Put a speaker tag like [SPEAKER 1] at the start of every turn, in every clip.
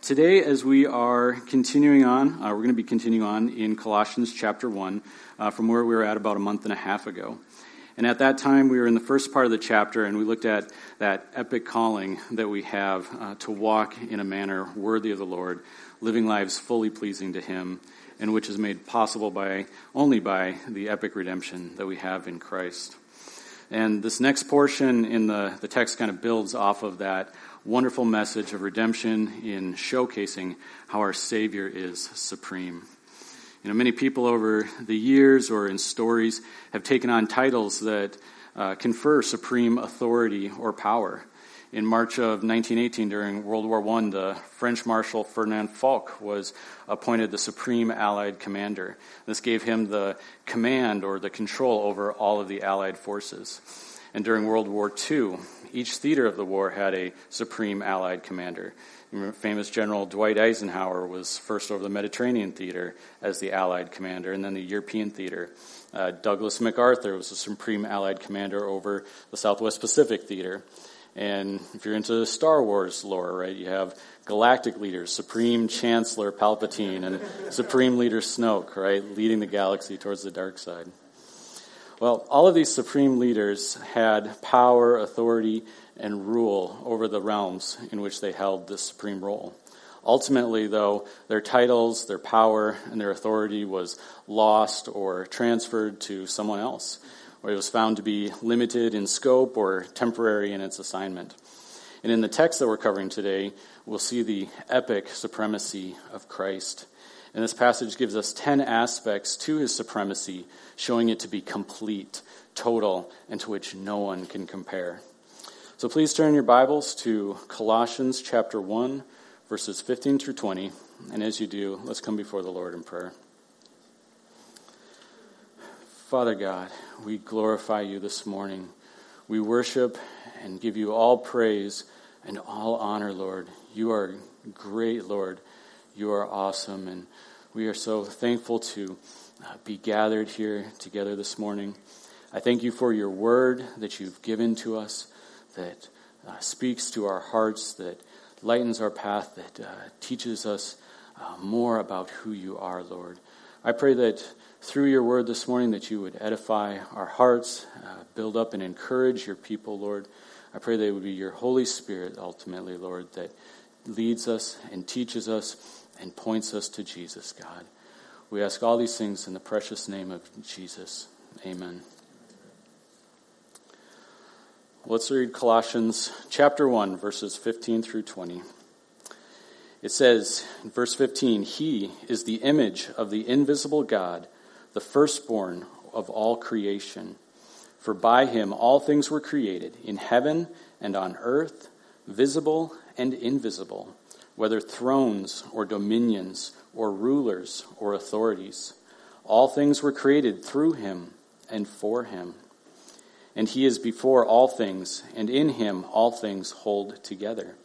[SPEAKER 1] Today, as we are continuing on, uh, we're going to be continuing on in Colossians chapter 1 uh, from where we were at about a month and a half ago. And at that time, we were in the first part of the chapter, and we looked at that epic calling that we have uh, to walk in a manner worthy of the Lord, living lives fully pleasing to Him, and which is made possible by only by the epic redemption that we have in Christ. And this next portion in the, the text kind of builds off of that wonderful message of redemption in showcasing how our Savior is supreme. You know, many people over the years or in stories have taken on titles that uh, confer supreme authority or power. In March of 1918, during World War I, the French Marshal Ferdinand Foch was appointed the Supreme Allied Commander. This gave him the command or the control over all of the Allied forces. And during World War II, each theater of the war had a Supreme Allied Commander. Famous General Dwight Eisenhower was first over the Mediterranean theater as the Allied commander, and then the European theater. Uh, Douglas MacArthur was the Supreme Allied Commander over the Southwest Pacific theater. And if you're into Star Wars lore, right, you have galactic leaders, Supreme Chancellor Palpatine and Supreme Leader Snoke, right, leading the galaxy towards the dark side. Well, all of these supreme leaders had power, authority, and rule over the realms in which they held this supreme role. Ultimately, though, their titles, their power, and their authority was lost or transferred to someone else or it was found to be limited in scope or temporary in its assignment. And in the text that we're covering today, we'll see the epic supremacy of Christ. And this passage gives us 10 aspects to his supremacy, showing it to be complete, total, and to which no one can compare. So please turn your Bibles to Colossians chapter 1, verses 15 through 20. And as you do, let's come before the Lord in prayer. Father God, we glorify you this morning. We worship and give you all praise and all honor, Lord. You are great, Lord. You are awesome. And we are so thankful to uh, be gathered here together this morning. I thank you for your word that you've given to us, that uh, speaks to our hearts, that lightens our path, that uh, teaches us uh, more about who you are, Lord. I pray that through your word this morning that you would edify our hearts, uh, build up and encourage your people, Lord. I pray that it would be your Holy Spirit, ultimately, Lord, that leads us and teaches us and points us to Jesus, God. We ask all these things in the precious name of Jesus. Amen. Let's read Colossians chapter 1, verses 15 through 20. It says in verse 15, He is the image of the invisible God the firstborn of all creation. For by him all things were created, in heaven and on earth, visible and invisible, whether thrones or dominions or rulers or authorities. All things were created through him and for him. And he is before all things, and in him all things hold together.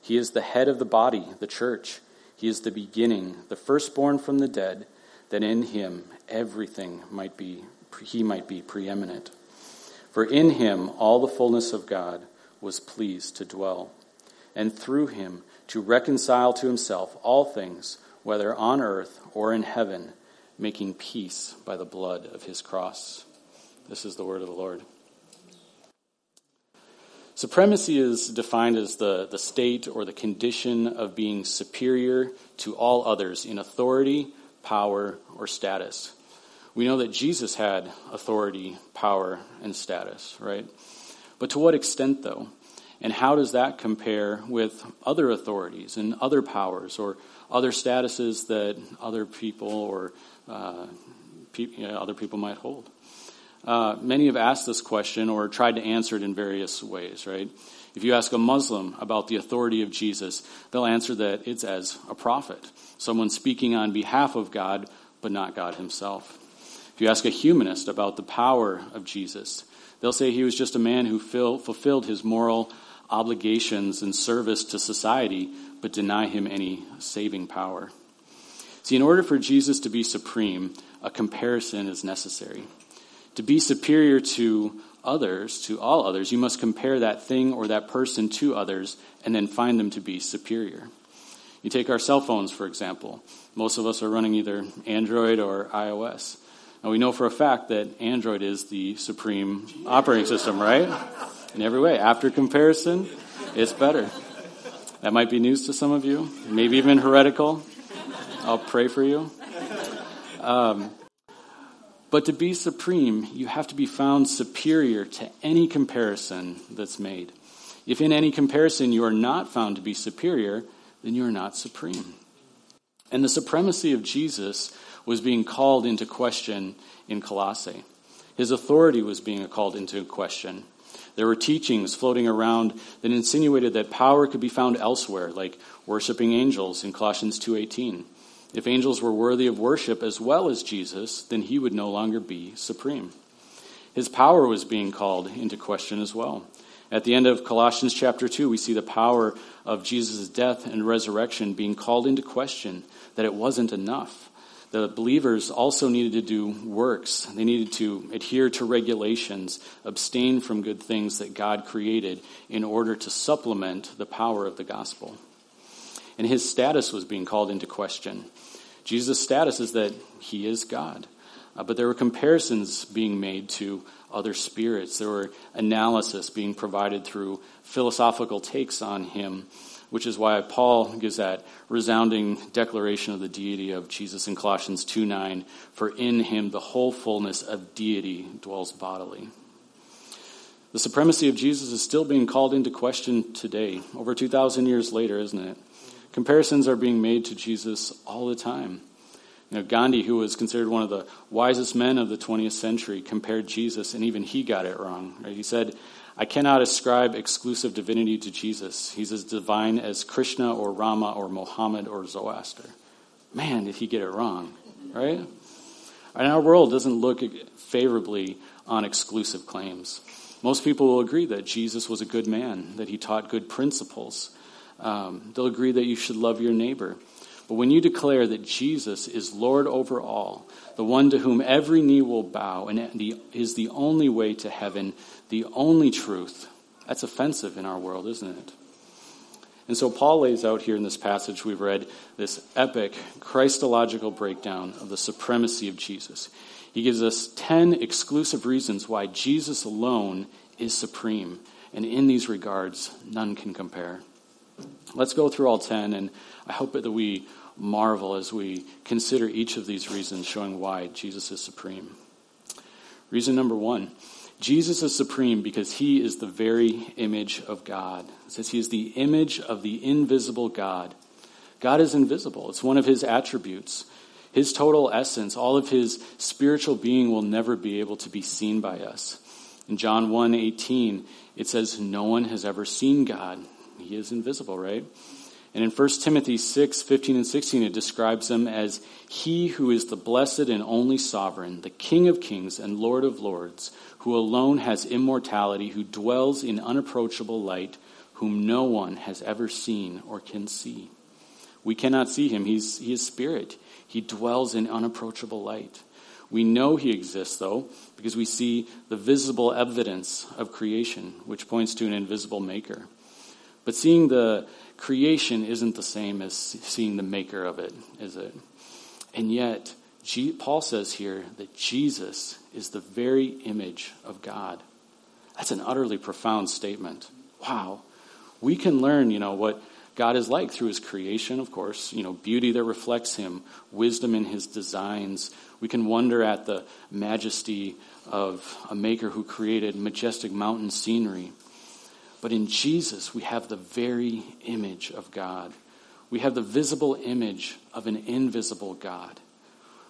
[SPEAKER 1] He is the head of the body, the church. He is the beginning, the firstborn from the dead that in him everything might be he might be preeminent. For in him all the fullness of God was pleased to dwell, and through him to reconcile to himself all things, whether on earth or in heaven, making peace by the blood of his cross. This is the word of the Lord. Supremacy is defined as the, the state or the condition of being superior to all others in authority, power, or status. We know that Jesus had authority, power, and status, right? But to what extent, though? And how does that compare with other authorities and other powers or other statuses that other people or uh, pe- you know, other people might hold? Uh, many have asked this question or tried to answer it in various ways, right? If you ask a Muslim about the authority of Jesus, they'll answer that it's as a prophet someone speaking on behalf of God, but not God himself. If you ask a humanist about the power of Jesus, they'll say he was just a man who fulfilled his moral obligations and service to society, but deny him any saving power. See, in order for Jesus to be supreme, a comparison is necessary. To be superior to others, to all others, you must compare that thing or that person to others and then find them to be superior. You take our cell phones, for example. Most of us are running either Android or iOS. And we know for a fact that Android is the supreme operating system, right? In every way. After comparison, it's better. That might be news to some of you, maybe even heretical. I'll pray for you. Um, but to be supreme, you have to be found superior to any comparison that's made. If in any comparison you are not found to be superior, then you are not supreme. And the supremacy of Jesus was being called into question in Colossae. His authority was being called into question. There were teachings floating around that insinuated that power could be found elsewhere, like worshiping angels in Colossians 2:18. If angels were worthy of worship as well as Jesus, then he would no longer be supreme. His power was being called into question as well. At the end of Colossians chapter 2, we see the power of Jesus' death and resurrection being called into question, that it wasn't enough. The believers also needed to do works. They needed to adhere to regulations, abstain from good things that God created in order to supplement the power of the gospel. And his status was being called into question. Jesus' status is that he is God. Uh, but there were comparisons being made to other spirits. There were analysis being provided through philosophical takes on him, which is why Paul gives that resounding declaration of the deity of Jesus in Colossians 2 9, for in him the whole fullness of deity dwells bodily. The supremacy of Jesus is still being called into question today, over 2,000 years later, isn't it? Comparisons are being made to Jesus all the time. You know, Gandhi, who was considered one of the wisest men of the 20th century, compared Jesus, and even he got it wrong. Right? He said, I cannot ascribe exclusive divinity to Jesus. He's as divine as Krishna or Rama or Mohammed or Zoroaster. Man, did he get it wrong, right? And our world doesn't look favorably on exclusive claims. Most people will agree that Jesus was a good man, that he taught good principles. Um, they'll agree that you should love your neighbor. But when you declare that Jesus is Lord over all, the one to whom every knee will bow and the, is the only way to heaven, the only truth, that's offensive in our world, isn't it? And so Paul lays out here in this passage we've read this epic Christological breakdown of the supremacy of Jesus. He gives us 10 exclusive reasons why Jesus alone is supreme. And in these regards, none can compare. Let's go through all 10, and I hope that we marvel as we consider each of these reasons showing why Jesus is supreme. Reason number one Jesus is supreme because he is the very image of God. It says he is the image of the invisible God. God is invisible, it's one of his attributes. His total essence, all of his spiritual being will never be able to be seen by us. In John 1 18, it says, No one has ever seen God. He is invisible, right? And in 1 Timothy 6, 15 and 16, it describes him as He who is the blessed and only sovereign, the King of kings and Lord of lords, who alone has immortality, who dwells in unapproachable light, whom no one has ever seen or can see. We cannot see him. He's, he is spirit. He dwells in unapproachable light. We know he exists, though, because we see the visible evidence of creation, which points to an invisible maker. But seeing the creation isn't the same as seeing the maker of it, is it? And yet, Paul says here that Jesus is the very image of God. That's an utterly profound statement. Wow. We can learn, you know, what God is like through his creation, of course, you know, beauty that reflects him, wisdom in his designs. We can wonder at the majesty of a maker who created majestic mountain scenery. But in Jesus, we have the very image of God. We have the visible image of an invisible God.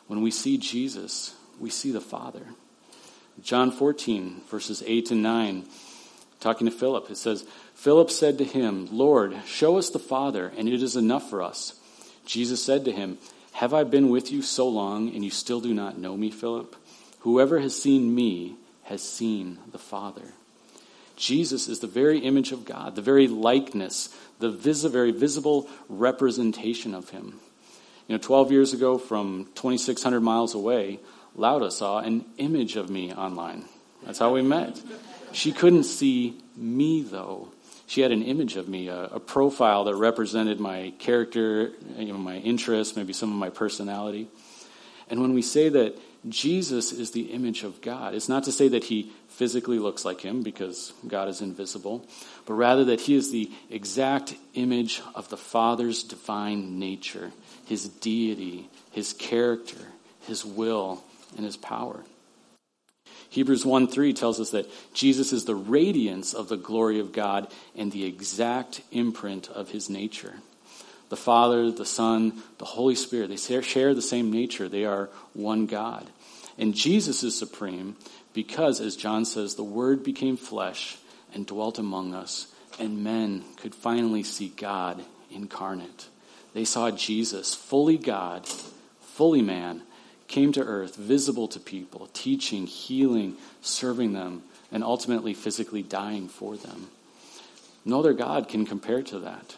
[SPEAKER 1] When we see Jesus, we see the Father. John 14, verses 8 and 9, talking to Philip, it says, Philip said to him, Lord, show us the Father, and it is enough for us. Jesus said to him, Have I been with you so long, and you still do not know me, Philip? Whoever has seen me has seen the Father. Jesus is the very image of God, the very likeness, the vis- very visible representation of Him. You know, 12 years ago, from 2,600 miles away, Lauda saw an image of me online. That's how we met. She couldn't see me, though. she had an image of me, a, a profile that represented my character, you know, my interests, maybe some of my personality. And when we say that Jesus is the image of God, it's not to say that he physically looks like him because God is invisible, but rather that he is the exact image of the Father's divine nature, his deity, his character, his will, and his power. Hebrews 1 3 tells us that Jesus is the radiance of the glory of God and the exact imprint of his nature. The Father, the Son, the Holy Spirit, they share the same nature. They are one God. And Jesus is supreme because, as John says, the Word became flesh and dwelt among us, and men could finally see God incarnate. They saw Jesus, fully God, fully man, came to earth, visible to people, teaching, healing, serving them, and ultimately physically dying for them. No other God can compare to that.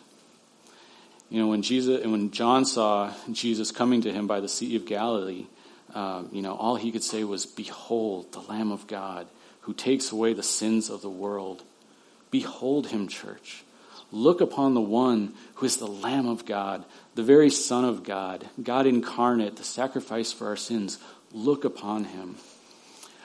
[SPEAKER 1] You know, when Jesus, and when John saw Jesus coming to him by the Sea of Galilee, um, you know, all he could say was, "Behold, the Lamb of God, who takes away the sins of the world." Behold him, church. Look upon the one who is the Lamb of God, the very Son of God, God incarnate, the sacrifice for our sins. Look upon him.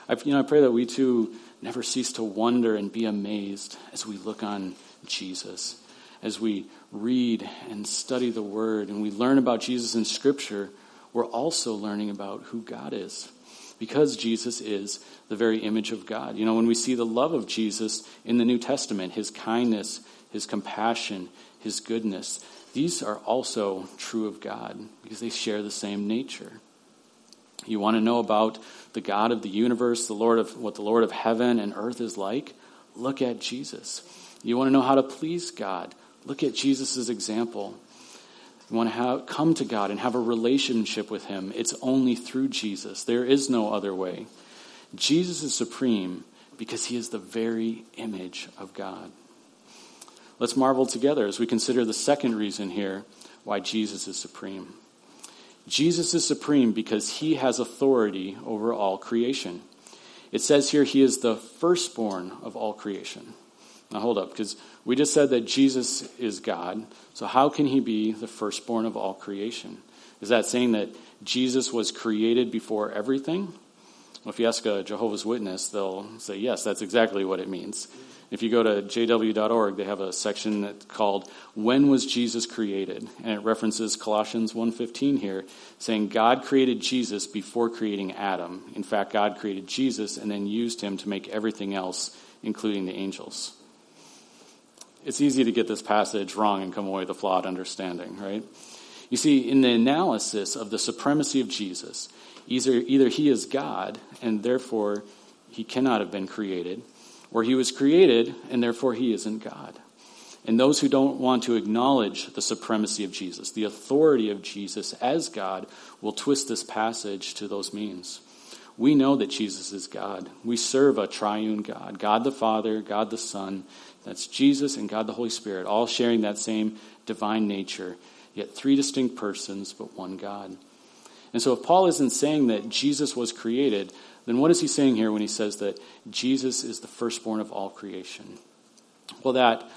[SPEAKER 1] I, you know, I pray that we too never cease to wonder and be amazed as we look on Jesus, as we read and study the Word and we learn about Jesus in Scripture. We're also learning about who God is because Jesus is the very image of God. You know, when we see the love of Jesus in the New Testament, his kindness, his compassion, his goodness, these are also true of God because they share the same nature. You want to know about the God of the universe, the Lord of what the Lord of heaven and earth is like? Look at Jesus. You want to know how to please God? Look at Jesus' example. You want to have, come to God and have a relationship with Him. It's only through Jesus. There is no other way. Jesus is supreme because He is the very image of God. Let's marvel together as we consider the second reason here why Jesus is supreme. Jesus is supreme because he has authority over all creation. It says here he is the firstborn of all creation. Now hold up, because we just said that Jesus is God, so how can he be the firstborn of all creation? Is that saying that Jesus was created before everything? Well, if you ask a Jehovah's Witness, they'll say, yes, that's exactly what it means. If you go to jw.org, they have a section that's called When Was Jesus Created? And it references Colossians 1.15 here, saying God created Jesus before creating Adam. In fact, God created Jesus and then used him to make everything else, including the angels. It's easy to get this passage wrong and come away with a flawed understanding, right? You see, in the analysis of the supremacy of Jesus, either, either he is God and therefore he cannot have been created, or he was created, and therefore he isn't God. And those who don't want to acknowledge the supremacy of Jesus, the authority of Jesus as God, will twist this passage to those means. We know that Jesus is God. We serve a triune God God the Father, God the Son. That's Jesus and God the Holy Spirit, all sharing that same divine nature, yet three distinct persons, but one God. And so, if Paul isn't saying that Jesus was created, then what is he saying here when he says that Jesus is the firstborn of all creation? Well, that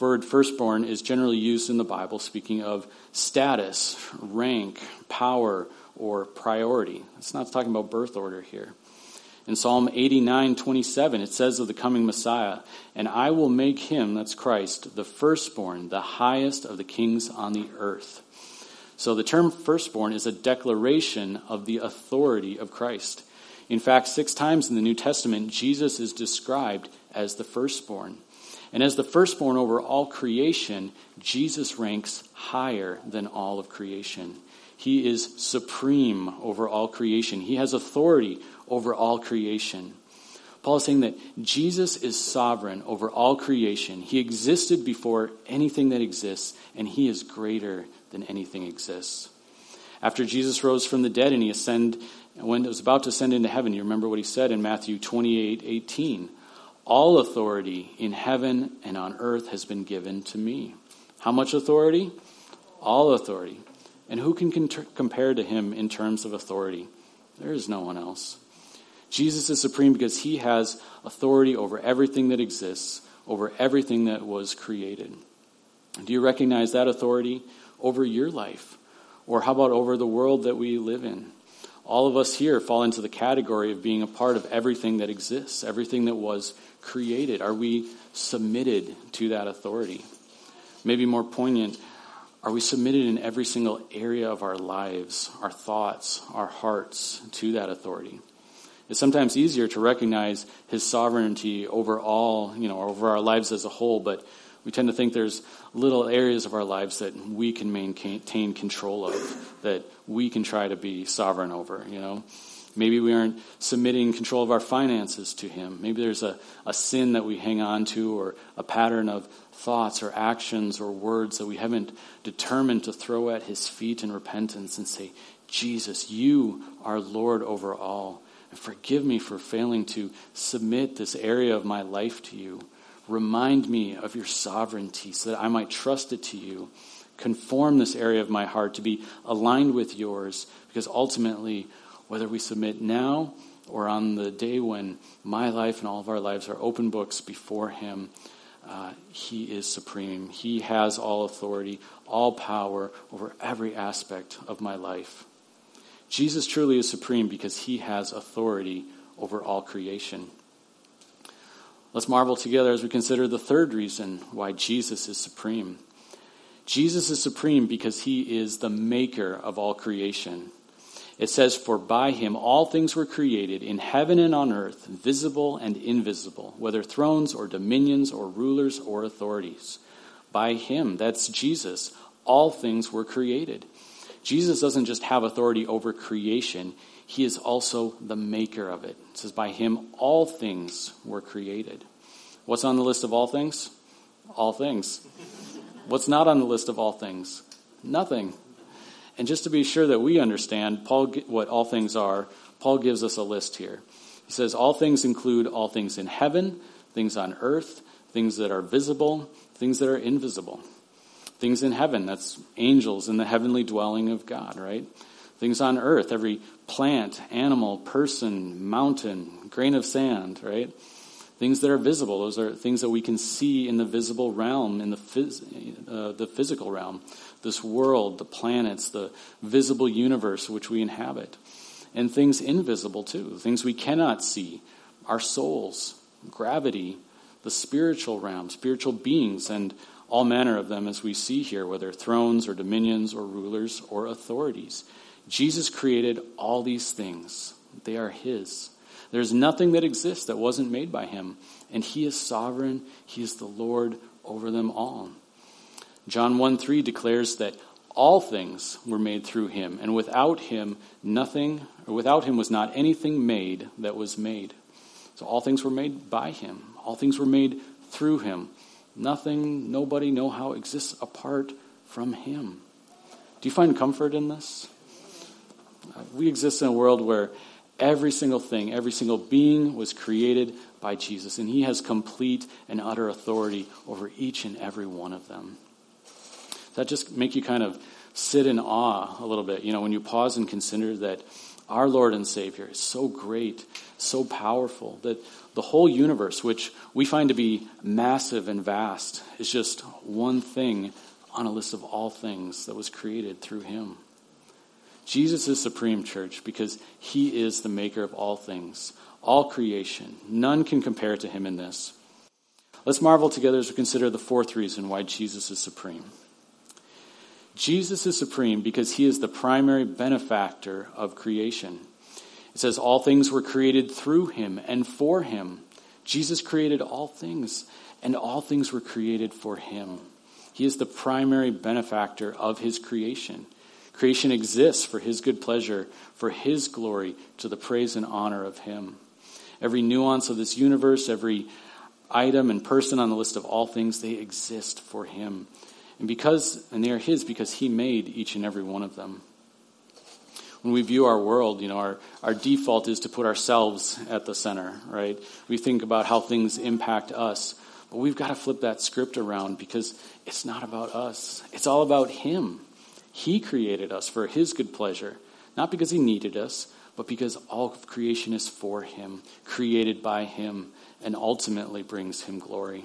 [SPEAKER 1] word firstborn is generally used in the Bible speaking of status, rank, power, or priority. It's not talking about birth order here. In Psalm 89 27, it says of the coming Messiah, And I will make him, that's Christ, the firstborn, the highest of the kings on the earth. So the term firstborn is a declaration of the authority of Christ. In fact, six times in the New Testament, Jesus is described as the firstborn. And as the firstborn over all creation, Jesus ranks higher than all of creation. He is supreme over all creation. He has authority over all creation. Paul is saying that Jesus is sovereign over all creation. He existed before anything that exists, and he is greater than anything exists. After Jesus rose from the dead and he ascended when he was about to ascend into heaven, you remember what he said in Matthew 28 18. All authority in heaven and on earth has been given to me. How much authority? All authority. And who can compare to him in terms of authority? There is no one else. Jesus is supreme because he has authority over everything that exists, over everything that was created. Do you recognize that authority over your life? Or how about over the world that we live in? All of us here fall into the category of being a part of everything that exists, everything that was created. Are we submitted to that authority? Maybe more poignant, are we submitted in every single area of our lives, our thoughts, our hearts to that authority? It's sometimes easier to recognize his sovereignty over all, you know, over our lives as a whole, but we tend to think there's little areas of our lives that we can maintain control of, that we can try to be sovereign over, you know. Maybe we aren't submitting control of our finances to Him. Maybe there's a, a sin that we hang on to or a pattern of thoughts or actions or words that we haven't determined to throw at His feet in repentance and say, Jesus, you are Lord over all. And forgive me for failing to submit this area of my life to you. Remind me of your sovereignty so that I might trust it to you. Conform this area of my heart to be aligned with yours because ultimately whether we submit now or on the day when my life and all of our lives are open books before Him, uh, He is supreme. He has all authority, all power over every aspect of my life. Jesus truly is supreme because He has authority over all creation. Let's marvel together as we consider the third reason why Jesus is supreme. Jesus is supreme because he is the maker of all creation. It says, For by him all things were created in heaven and on earth, visible and invisible, whether thrones or dominions or rulers or authorities. By him, that's Jesus, all things were created. Jesus doesn't just have authority over creation, he is also the maker of it. It says, By him all things were created. What's on the list of all things? All things. What's not on the list of all things? Nothing. And just to be sure that we understand Paul what all things are, Paul gives us a list here. He says all things include all things in heaven, things on earth, things that are visible, things that are invisible. Things in heaven, that's angels in the heavenly dwelling of God, right? Things on earth, every plant, animal, person, mountain, grain of sand, right? Things that are visible, those are things that we can see in the visible realm, in the, phys- uh, the physical realm. This world, the planets, the visible universe which we inhabit, and things invisible too, things we cannot see, our souls, gravity, the spiritual realm, spiritual beings, and all manner of them as we see here, whether thrones or dominions or rulers or authorities. Jesus created all these things. They are His. There's nothing that exists that wasn't made by Him. And He is sovereign. He is the Lord over them all. John 1 3 declares that all things were made through him, and without him, nothing, or without him was not anything made that was made. So all things were made by him, all things were made through him. Nothing, nobody, no how exists apart from him. Do you find comfort in this? Uh, we exist in a world where every single thing, every single being was created by Jesus, and he has complete and utter authority over each and every one of them Does that just make you kind of sit in awe a little bit? You know, when you pause and consider that our Lord and Savior is so great, so powerful, that the whole universe, which we find to be massive and vast, is just one thing on a list of all things that was created through Him. Jesus is supreme, church, because He is the maker of all things, all creation. None can compare to Him in this. Let's marvel together as we consider the fourth reason why Jesus is supreme. Jesus is supreme because he is the primary benefactor of creation. It says, All things were created through him and for him. Jesus created all things, and all things were created for him. He is the primary benefactor of his creation. Creation exists for his good pleasure, for his glory, to the praise and honor of him. Every nuance of this universe, every item and person on the list of all things, they exist for him. And because and they are his because he made each and every one of them. When we view our world, you know, our, our default is to put ourselves at the center, right? We think about how things impact us. But we've got to flip that script around because it's not about us. It's all about him. He created us for his good pleasure, not because he needed us, but because all of creation is for him, created by him, and ultimately brings him glory.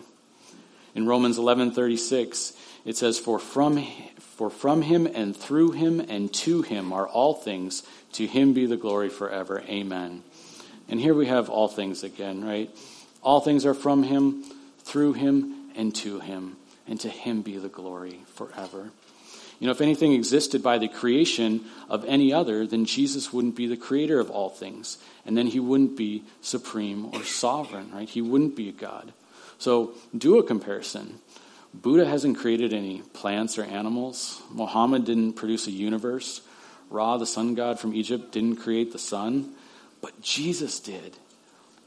[SPEAKER 1] In Romans 11:36, it says, "For from for from him and through him and to him are all things; to him be the glory forever. Amen." And here we have all things again, right? All things are from him, through him, and to him, and to him be the glory forever. You know, if anything existed by the creation of any other, then Jesus wouldn't be the creator of all things. And then he wouldn't be supreme or sovereign, right? He wouldn't be a God. So do a comparison. Buddha hasn't created any plants or animals. Muhammad didn't produce a universe. Ra, the sun god from Egypt, didn't create the sun. But Jesus did.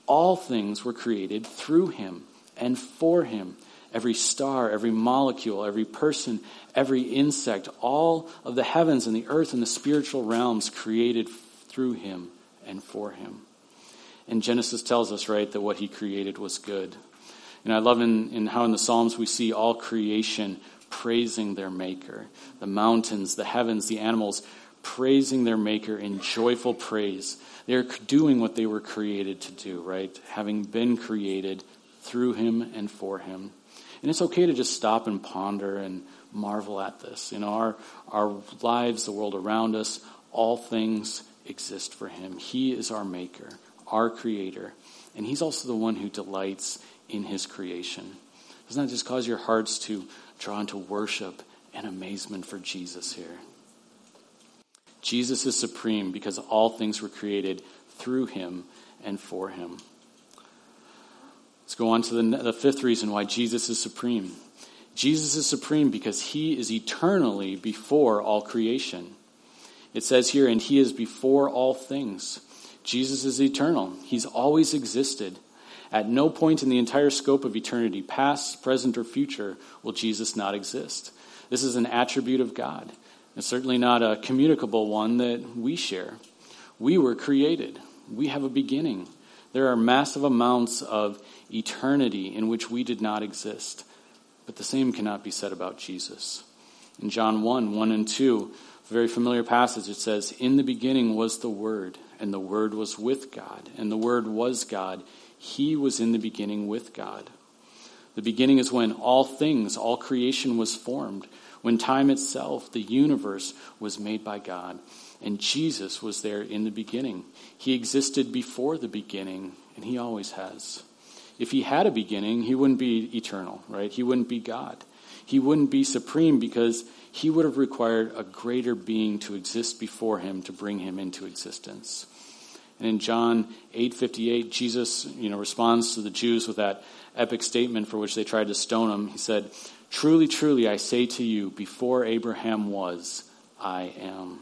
[SPEAKER 1] All things were created through him and for him. Every star, every molecule, every person, every insect, all of the heavens and the earth and the spiritual realms created through him and for him. And Genesis tells us, right, that what he created was good. And I love in, in how in the Psalms we see all creation praising their Maker. The mountains, the heavens, the animals praising their Maker in joyful praise. They're doing what they were created to do, right? Having been created through Him and for Him. And it's okay to just stop and ponder and marvel at this. You know, our, our lives, the world around us, all things exist for Him. He is our Maker, our Creator, and He's also the one who delights in his creation. Doesn't that just cause your hearts to draw into worship and amazement for Jesus here? Jesus is supreme because all things were created through him and for him. Let's go on to the, the fifth reason why Jesus is supreme. Jesus is supreme because he is eternally before all creation. It says here, and he is before all things. Jesus is eternal. He's always existed. At no point in the entire scope of eternity, past, present, or future, will Jesus not exist. This is an attribute of God. It's certainly not a communicable one that we share. We were created, we have a beginning. There are massive amounts of eternity in which we did not exist. But the same cannot be said about Jesus. In John 1 1 and 2, a very familiar passage, it says, In the beginning was the Word, and the Word was with God, and the Word was God. He was in the beginning with God. The beginning is when all things, all creation was formed, when time itself, the universe, was made by God. And Jesus was there in the beginning. He existed before the beginning, and he always has. If he had a beginning, he wouldn't be eternal, right? He wouldn't be God. He wouldn't be supreme because he would have required a greater being to exist before him to bring him into existence. And in John 8:58, Jesus, you know, responds to the Jews with that epic statement for which they tried to stone him. He said, "Truly, truly, I say to you, before Abraham was, I am."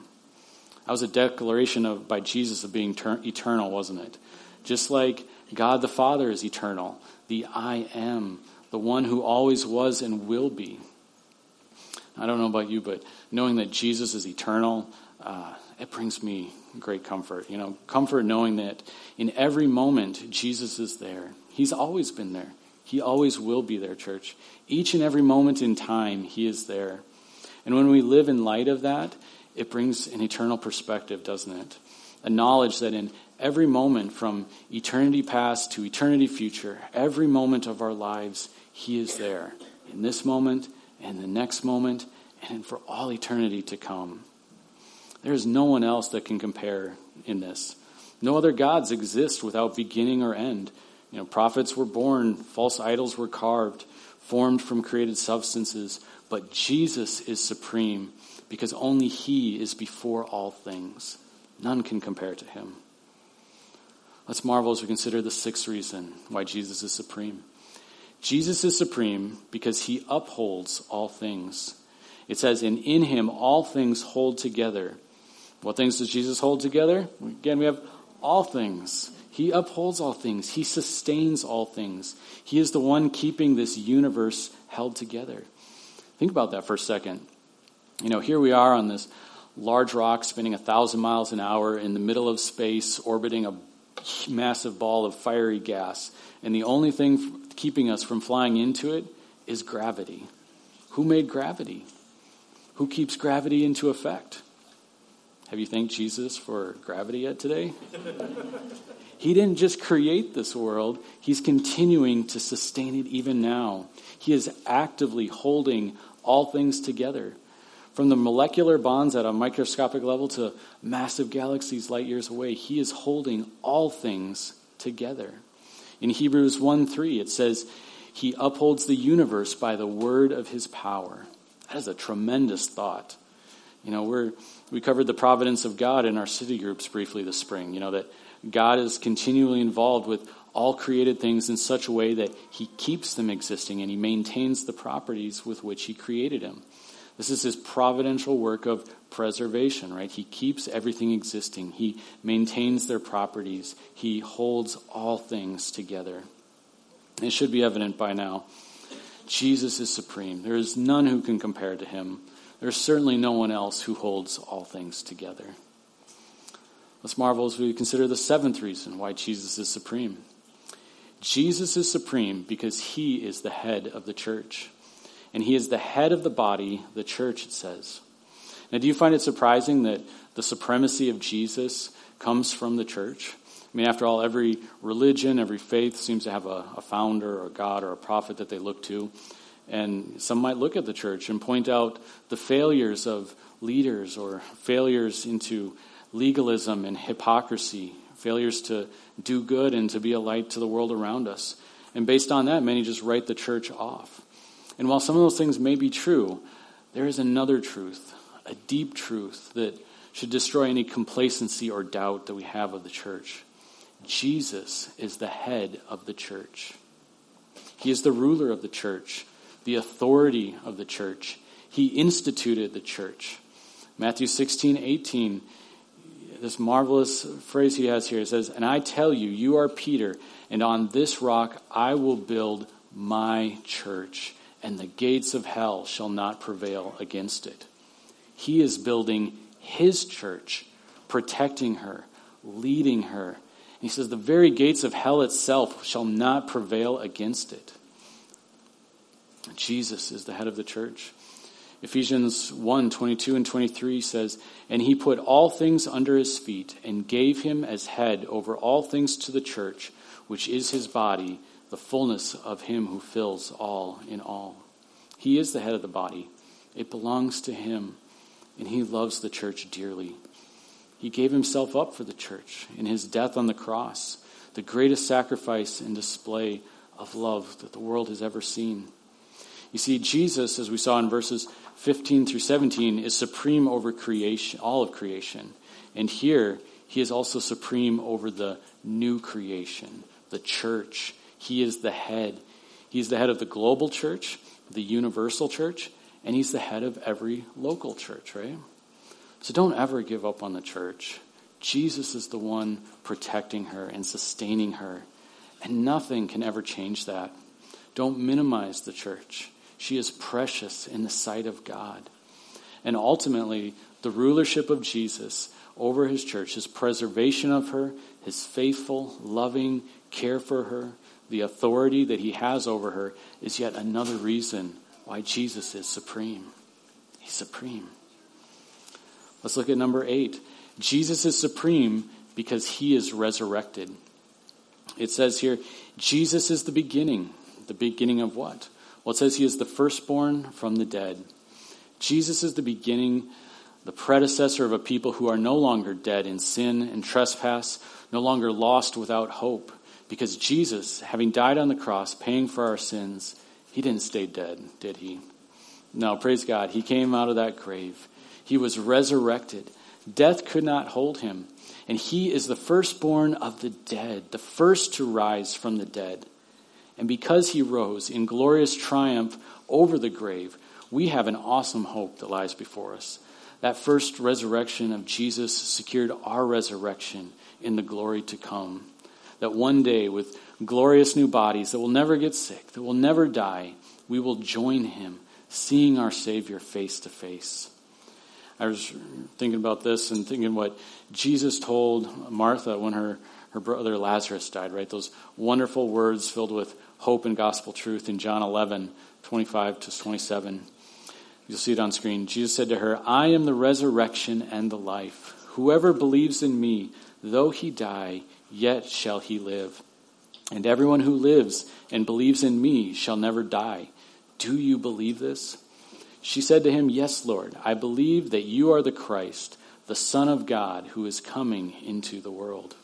[SPEAKER 1] That was a declaration of by Jesus of being ter- eternal, wasn't it? Just like God the Father is eternal, the I am, the one who always was and will be. I don't know about you, but knowing that Jesus is eternal, uh, it brings me great comfort. You know, comfort knowing that in every moment, Jesus is there. He's always been there. He always will be there, church. Each and every moment in time, He is there. And when we live in light of that, it brings an eternal perspective, doesn't it? A knowledge that in every moment from eternity past to eternity future, every moment of our lives, He is there. In this moment, and the next moment, and for all eternity to come. There is no one else that can compare in this. No other gods exist without beginning or end. You know, prophets were born, false idols were carved, formed from created substances, but Jesus is supreme because only he is before all things. None can compare to him. Let's marvel as we consider the sixth reason why Jesus is supreme. Jesus is supreme because he upholds all things. It says, and in him all things hold together. What things does Jesus hold together? Again, we have all things. He upholds all things. He sustains all things. He is the one keeping this universe held together. Think about that for a second. You know, here we are on this large rock spinning a thousand miles an hour in the middle of space, orbiting a massive ball of fiery gas. And the only thing keeping us from flying into it is gravity. Who made gravity? Who keeps gravity into effect? Have you thanked Jesus for gravity yet today? he didn't just create this world, He's continuing to sustain it even now. He is actively holding all things together. From the molecular bonds at a microscopic level to massive galaxies light years away, He is holding all things together. In Hebrews 1 3, it says, He upholds the universe by the word of His power. That is a tremendous thought. You know, we're, we covered the providence of God in our city groups briefly this spring. You know, that God is continually involved with all created things in such a way that He keeps them existing and He maintains the properties with which He created them. This is His providential work of preservation, right? He keeps everything existing, He maintains their properties, He holds all things together. It should be evident by now. Jesus is supreme. There is none who can compare to Him. There's certainly no one else who holds all things together. Let's marvel as we consider the seventh reason why Jesus is supreme. Jesus is supreme because he is the head of the church. And he is the head of the body, the church, it says. Now, do you find it surprising that the supremacy of Jesus comes from the church? I mean, after all, every religion, every faith seems to have a, a founder or a God or a prophet that they look to. And some might look at the church and point out the failures of leaders or failures into legalism and hypocrisy, failures to do good and to be a light to the world around us. And based on that, many just write the church off. And while some of those things may be true, there is another truth, a deep truth that should destroy any complacency or doubt that we have of the church. Jesus is the head of the church. He is the ruler of the church the authority of the church. He instituted the church. Matthew 16, 18, this marvelous phrase he has here. Says, And I tell you, you are Peter, and on this rock I will build my church, and the gates of hell shall not prevail against it. He is building his church, protecting her, leading her. And he says, The very gates of hell itself shall not prevail against it. Jesus is the head of the church. Ephesians 1 22 and 23 says, And he put all things under his feet and gave him as head over all things to the church, which is his body, the fullness of him who fills all in all. He is the head of the body, it belongs to him, and he loves the church dearly. He gave himself up for the church in his death on the cross, the greatest sacrifice and display of love that the world has ever seen. You see, Jesus, as we saw in verses 15 through 17, is supreme over creation, all of creation. And here, he is also supreme over the new creation, the church. He is the head. He's the head of the global church, the universal church, and he's the head of every local church, right? So don't ever give up on the church. Jesus is the one protecting her and sustaining her, and nothing can ever change that. Don't minimize the church. She is precious in the sight of God. And ultimately, the rulership of Jesus over his church, his preservation of her, his faithful, loving care for her, the authority that he has over her, is yet another reason why Jesus is supreme. He's supreme. Let's look at number eight. Jesus is supreme because he is resurrected. It says here, Jesus is the beginning. The beginning of what? Well, it says he is the firstborn from the dead. Jesus is the beginning, the predecessor of a people who are no longer dead in sin and trespass, no longer lost without hope. Because Jesus, having died on the cross, paying for our sins, he didn't stay dead, did he? No, praise God. He came out of that grave. He was resurrected. Death could not hold him. And he is the firstborn of the dead, the first to rise from the dead. And because he rose in glorious triumph over the grave, we have an awesome hope that lies before us. That first resurrection of Jesus secured our resurrection in the glory to come. That one day, with glorious new bodies that will never get sick, that will never die, we will join him, seeing our Savior face to face. I was thinking about this and thinking what Jesus told Martha when her, her brother Lazarus died, right? Those wonderful words filled with hope and gospel truth in John 11, 25 to 27. You'll see it on screen. Jesus said to her, I am the resurrection and the life. Whoever believes in me, though he die, yet shall he live. And everyone who lives and believes in me shall never die. Do you believe this? She said to him, Yes, Lord, I believe that you are the Christ, the Son of God, who is coming into the world.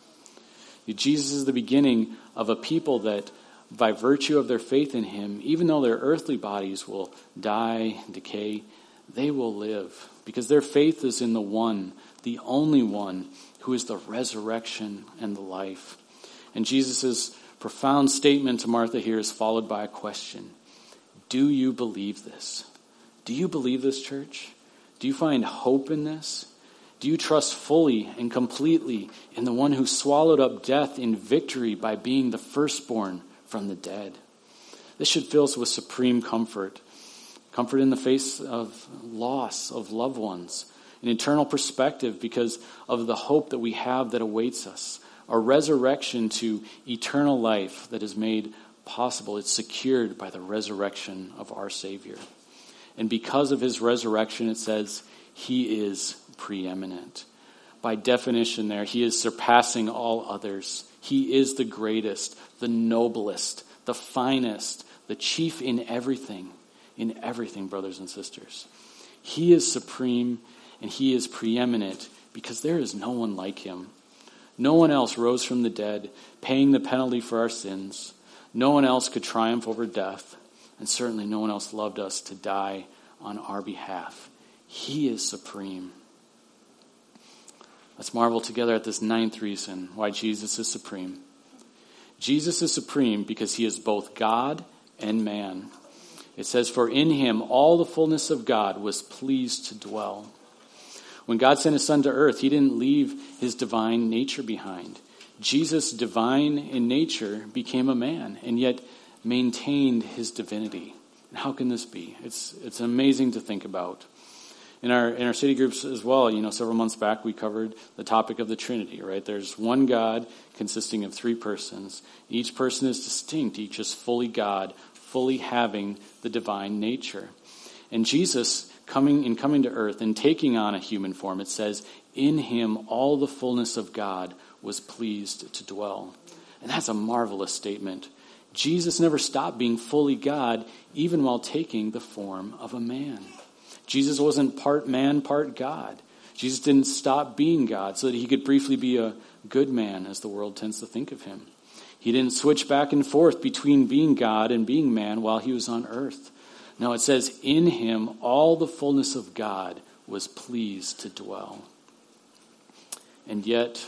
[SPEAKER 1] Jesus is the beginning of a people that, by virtue of their faith in him, even though their earthly bodies will die, and decay, they will live because their faith is in the one, the only one, who is the resurrection and the life. And Jesus' profound statement to Martha here is followed by a question Do you believe this? Do you believe this, church? Do you find hope in this? Do you trust fully and completely in the one who swallowed up death in victory by being the firstborn from the dead? This should fill us with supreme comfort. Comfort in the face of loss of loved ones, an eternal perspective because of the hope that we have that awaits us, a resurrection to eternal life that is made possible. It's secured by the resurrection of our Savior. And because of his resurrection, it says, he is preeminent. By definition, there, he is surpassing all others. He is the greatest, the noblest, the finest, the chief in everything. In everything, brothers and sisters. He is supreme and he is preeminent because there is no one like him. No one else rose from the dead, paying the penalty for our sins. No one else could triumph over death, and certainly no one else loved us to die on our behalf. He is supreme. Let's marvel together at this ninth reason why Jesus is supreme. Jesus is supreme because he is both God and man. It says, For in him all the fullness of God was pleased to dwell. When God sent his son to earth, he didn't leave his divine nature behind. Jesus, divine in nature, became a man and yet maintained his divinity. How can this be? It's, it's amazing to think about in our in our city groups as well. You know, several months back we covered the topic of the Trinity. Right? There's one God consisting of three persons. Each person is distinct. Each is fully God, fully having the divine nature. And Jesus coming in coming to earth and taking on a human form, it says, in him all the fullness of God was pleased to dwell. And that's a marvelous statement. Jesus never stopped being fully God, even while taking the form of a man. Jesus wasn't part man, part God. Jesus didn't stop being God so that he could briefly be a good man, as the world tends to think of him. He didn't switch back and forth between being God and being man while he was on earth. No, it says, in him all the fullness of God was pleased to dwell. And yet,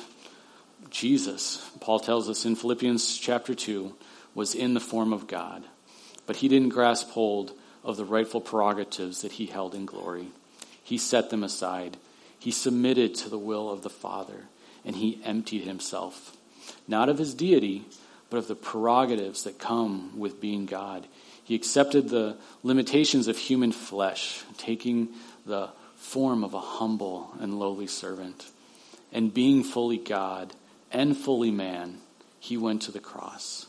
[SPEAKER 1] Jesus, Paul tells us in Philippians chapter 2, was in the form of God, but he didn't grasp hold of the rightful prerogatives that he held in glory. He set them aside. He submitted to the will of the Father, and he emptied himself, not of his deity, but of the prerogatives that come with being God. He accepted the limitations of human flesh, taking the form of a humble and lowly servant. And being fully God and fully man, he went to the cross.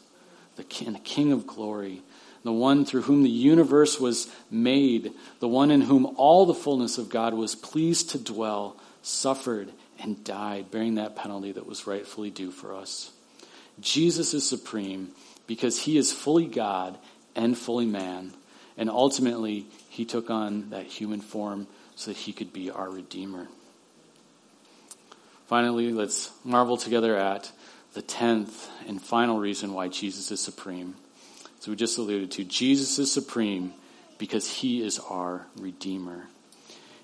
[SPEAKER 1] The King of glory the one through whom the universe was made, the one in whom all the fullness of God was pleased to dwell, suffered and died, bearing that penalty that was rightfully due for us. Jesus is supreme because he is fully God and fully man, and ultimately he took on that human form so that he could be our Redeemer. Finally, let's marvel together at the tenth and final reason why Jesus is supreme. So we just alluded to, Jesus is supreme because he is our Redeemer.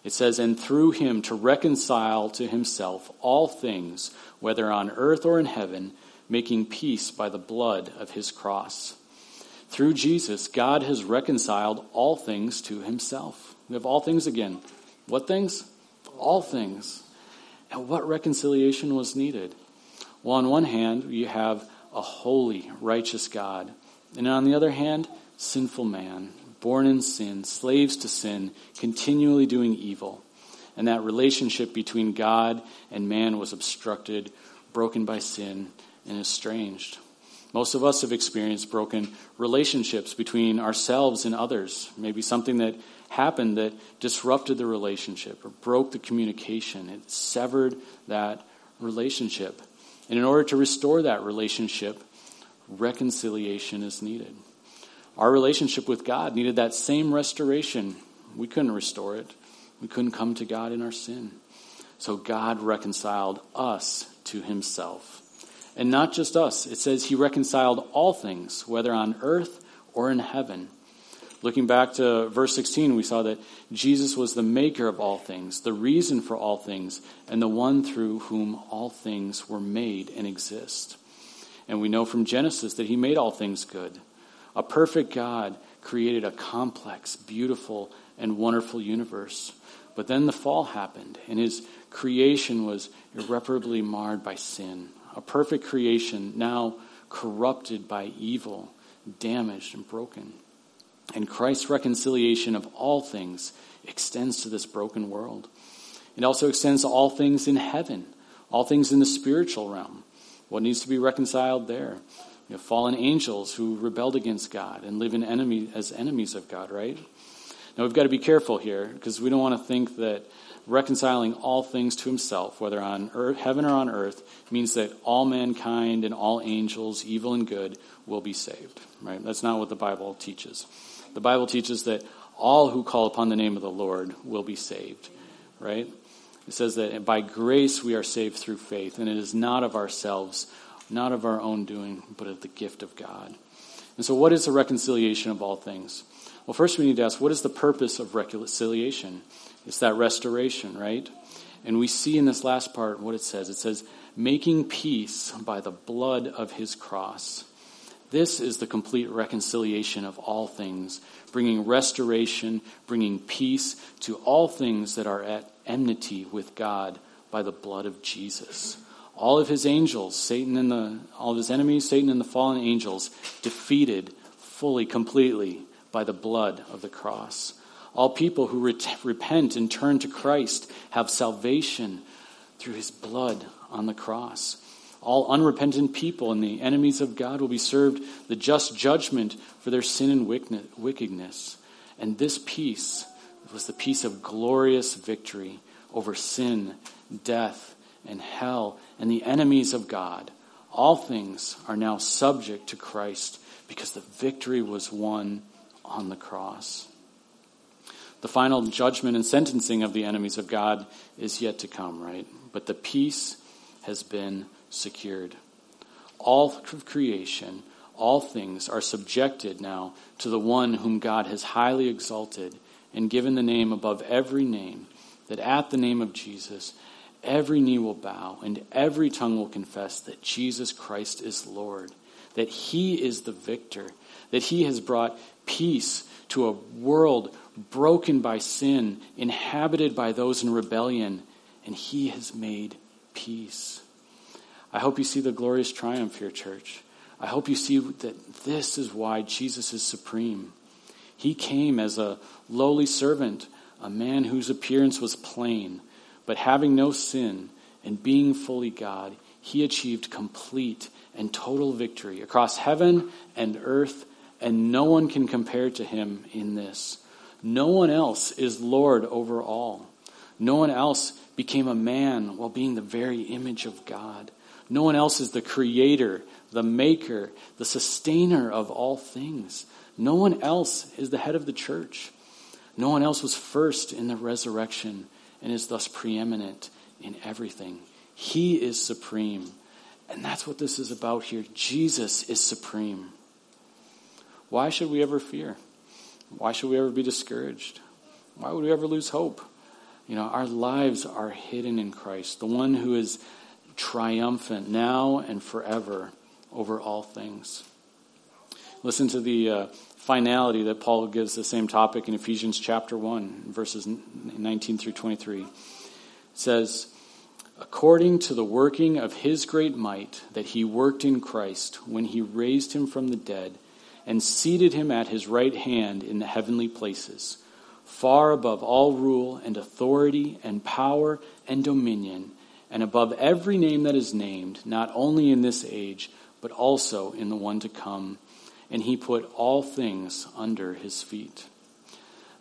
[SPEAKER 1] It says, and through him to reconcile to himself all things, whether on earth or in heaven, making peace by the blood of his cross. Through Jesus, God has reconciled all things to himself. We have all things again. What things? All things. And what reconciliation was needed? Well, on one hand, you have a holy, righteous God and on the other hand, sinful man, born in sin, slaves to sin, continually doing evil. And that relationship between God and man was obstructed, broken by sin, and estranged. Most of us have experienced broken relationships between ourselves and others. Maybe something that happened that disrupted the relationship or broke the communication. It severed that relationship. And in order to restore that relationship, reconciliation is needed. Our relationship with God needed that same restoration. We couldn't restore it, we couldn't come to God in our sin. So God reconciled us to himself. And not just us, it says he reconciled all things, whether on earth or in heaven. Looking back to verse 16, we saw that Jesus was the maker of all things, the reason for all things, and the one through whom all things were made and exist. And we know from Genesis that he made all things good. A perfect God created a complex, beautiful, and wonderful universe. But then the fall happened, and his creation was irreparably marred by sin. A perfect creation now corrupted by evil, damaged, and broken. And Christ's reconciliation of all things extends to this broken world. It also extends to all things in heaven, all things in the spiritual realm. What needs to be reconciled there? You fallen angels who rebelled against God and live in enemy, as enemies of God, right? Now we've got to be careful here because we don't want to think that reconciling all things to himself, whether on earth, heaven or on earth, means that all mankind and all angels, evil and good, will be saved. Right? That's not what the Bible teaches. The Bible teaches that all who call upon the name of the Lord will be saved. Right? It says that by grace we are saved through faith, and it is not of ourselves, not of our own doing, but of the gift of God. And so, what is the reconciliation of all things? Well, first we need to ask what is the purpose of reconciliation? It's that restoration, right? And we see in this last part what it says. It says, making peace by the blood of his cross. This is the complete reconciliation of all things, bringing restoration, bringing peace to all things that are at enmity with God by the blood of Jesus. All of his angels, Satan and the all of his enemies, Satan and the fallen angels, defeated fully, completely by the blood of the cross. All people who repent and turn to Christ have salvation through his blood on the cross. All unrepentant people and the enemies of God will be served the just judgment for their sin and wickedness. And this peace was the peace of glorious victory over sin, death, and hell, and the enemies of God. All things are now subject to Christ because the victory was won on the cross. The final judgment and sentencing of the enemies of God is yet to come, right? But the peace has been secured. All of creation, all things are subjected now to the one whom God has highly exalted and given the name above every name, that at the name of Jesus, every knee will bow and every tongue will confess that Jesus Christ is Lord, that he is the victor, that he has brought peace to a world broken by sin, inhabited by those in rebellion, and he has made peace. I hope you see the glorious triumph here, church. I hope you see that this is why Jesus is supreme. He came as a lowly servant, a man whose appearance was plain, but having no sin and being fully God, he achieved complete and total victory across heaven and earth, and no one can compare to him in this. No one else is Lord over all. No one else became a man while being the very image of God. No one else is the creator, the maker, the sustainer of all things. No one else is the head of the church. No one else was first in the resurrection and is thus preeminent in everything. He is supreme. And that's what this is about here. Jesus is supreme. Why should we ever fear? Why should we ever be discouraged? Why would we ever lose hope? You know, our lives are hidden in Christ, the one who is triumphant now and forever over all things. Listen to the uh, finality that Paul gives the same topic in Ephesians chapter 1, verses 19 through 23. It says, According to the working of his great might that he worked in Christ when he raised him from the dead and seated him at his right hand in the heavenly places, far above all rule and authority and power and dominion, and above every name that is named, not only in this age, but also in the one to come. And he put all things under his feet.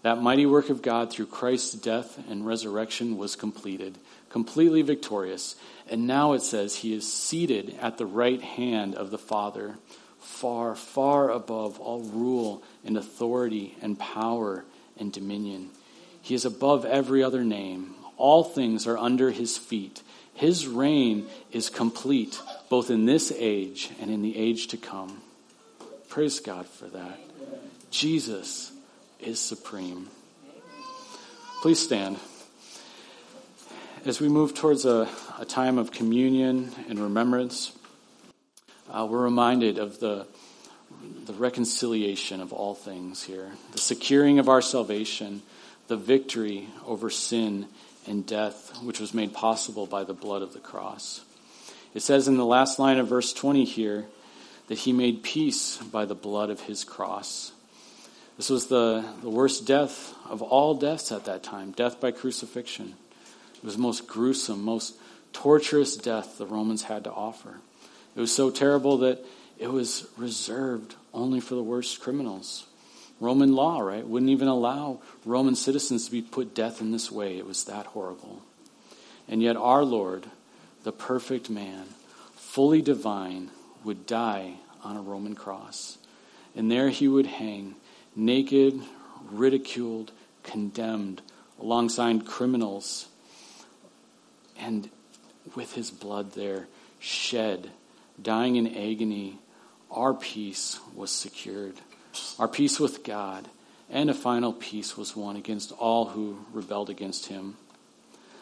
[SPEAKER 1] That mighty work of God through Christ's death and resurrection was completed, completely victorious. And now it says he is seated at the right hand of the Father, far, far above all rule and authority and power and dominion. He is above every other name. All things are under his feet. His reign is complete, both in this age and in the age to come. Praise God for that. Jesus is supreme. Please stand. As we move towards a, a time of communion and remembrance, uh, we're reminded of the, the reconciliation of all things here, the securing of our salvation, the victory over sin and death, which was made possible by the blood of the cross. It says in the last line of verse 20 here that he made peace by the blood of his cross. This was the, the worst death of all deaths at that time death by crucifixion. It was the most gruesome, most torturous death the Romans had to offer. It was so terrible that it was reserved only for the worst criminals. Roman law, right, wouldn't even allow Roman citizens to be put to death in this way. It was that horrible. And yet, our Lord, the perfect man, fully divine, would die on a Roman cross. And there he would hang, naked, ridiculed, condemned, alongside criminals, and with his blood there shed, dying in agony, our peace was secured. Our peace with God and a final peace was won against all who rebelled against him.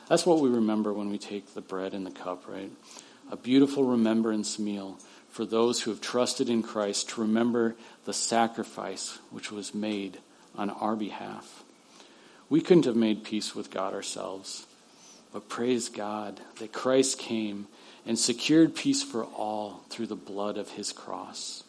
[SPEAKER 1] That's what we remember when we take the bread and the cup, right? A beautiful remembrance meal for those who have trusted in Christ to remember the sacrifice which was made on our behalf. We couldn't have made peace with God ourselves, but praise God that Christ came and secured peace for all through the blood of his cross.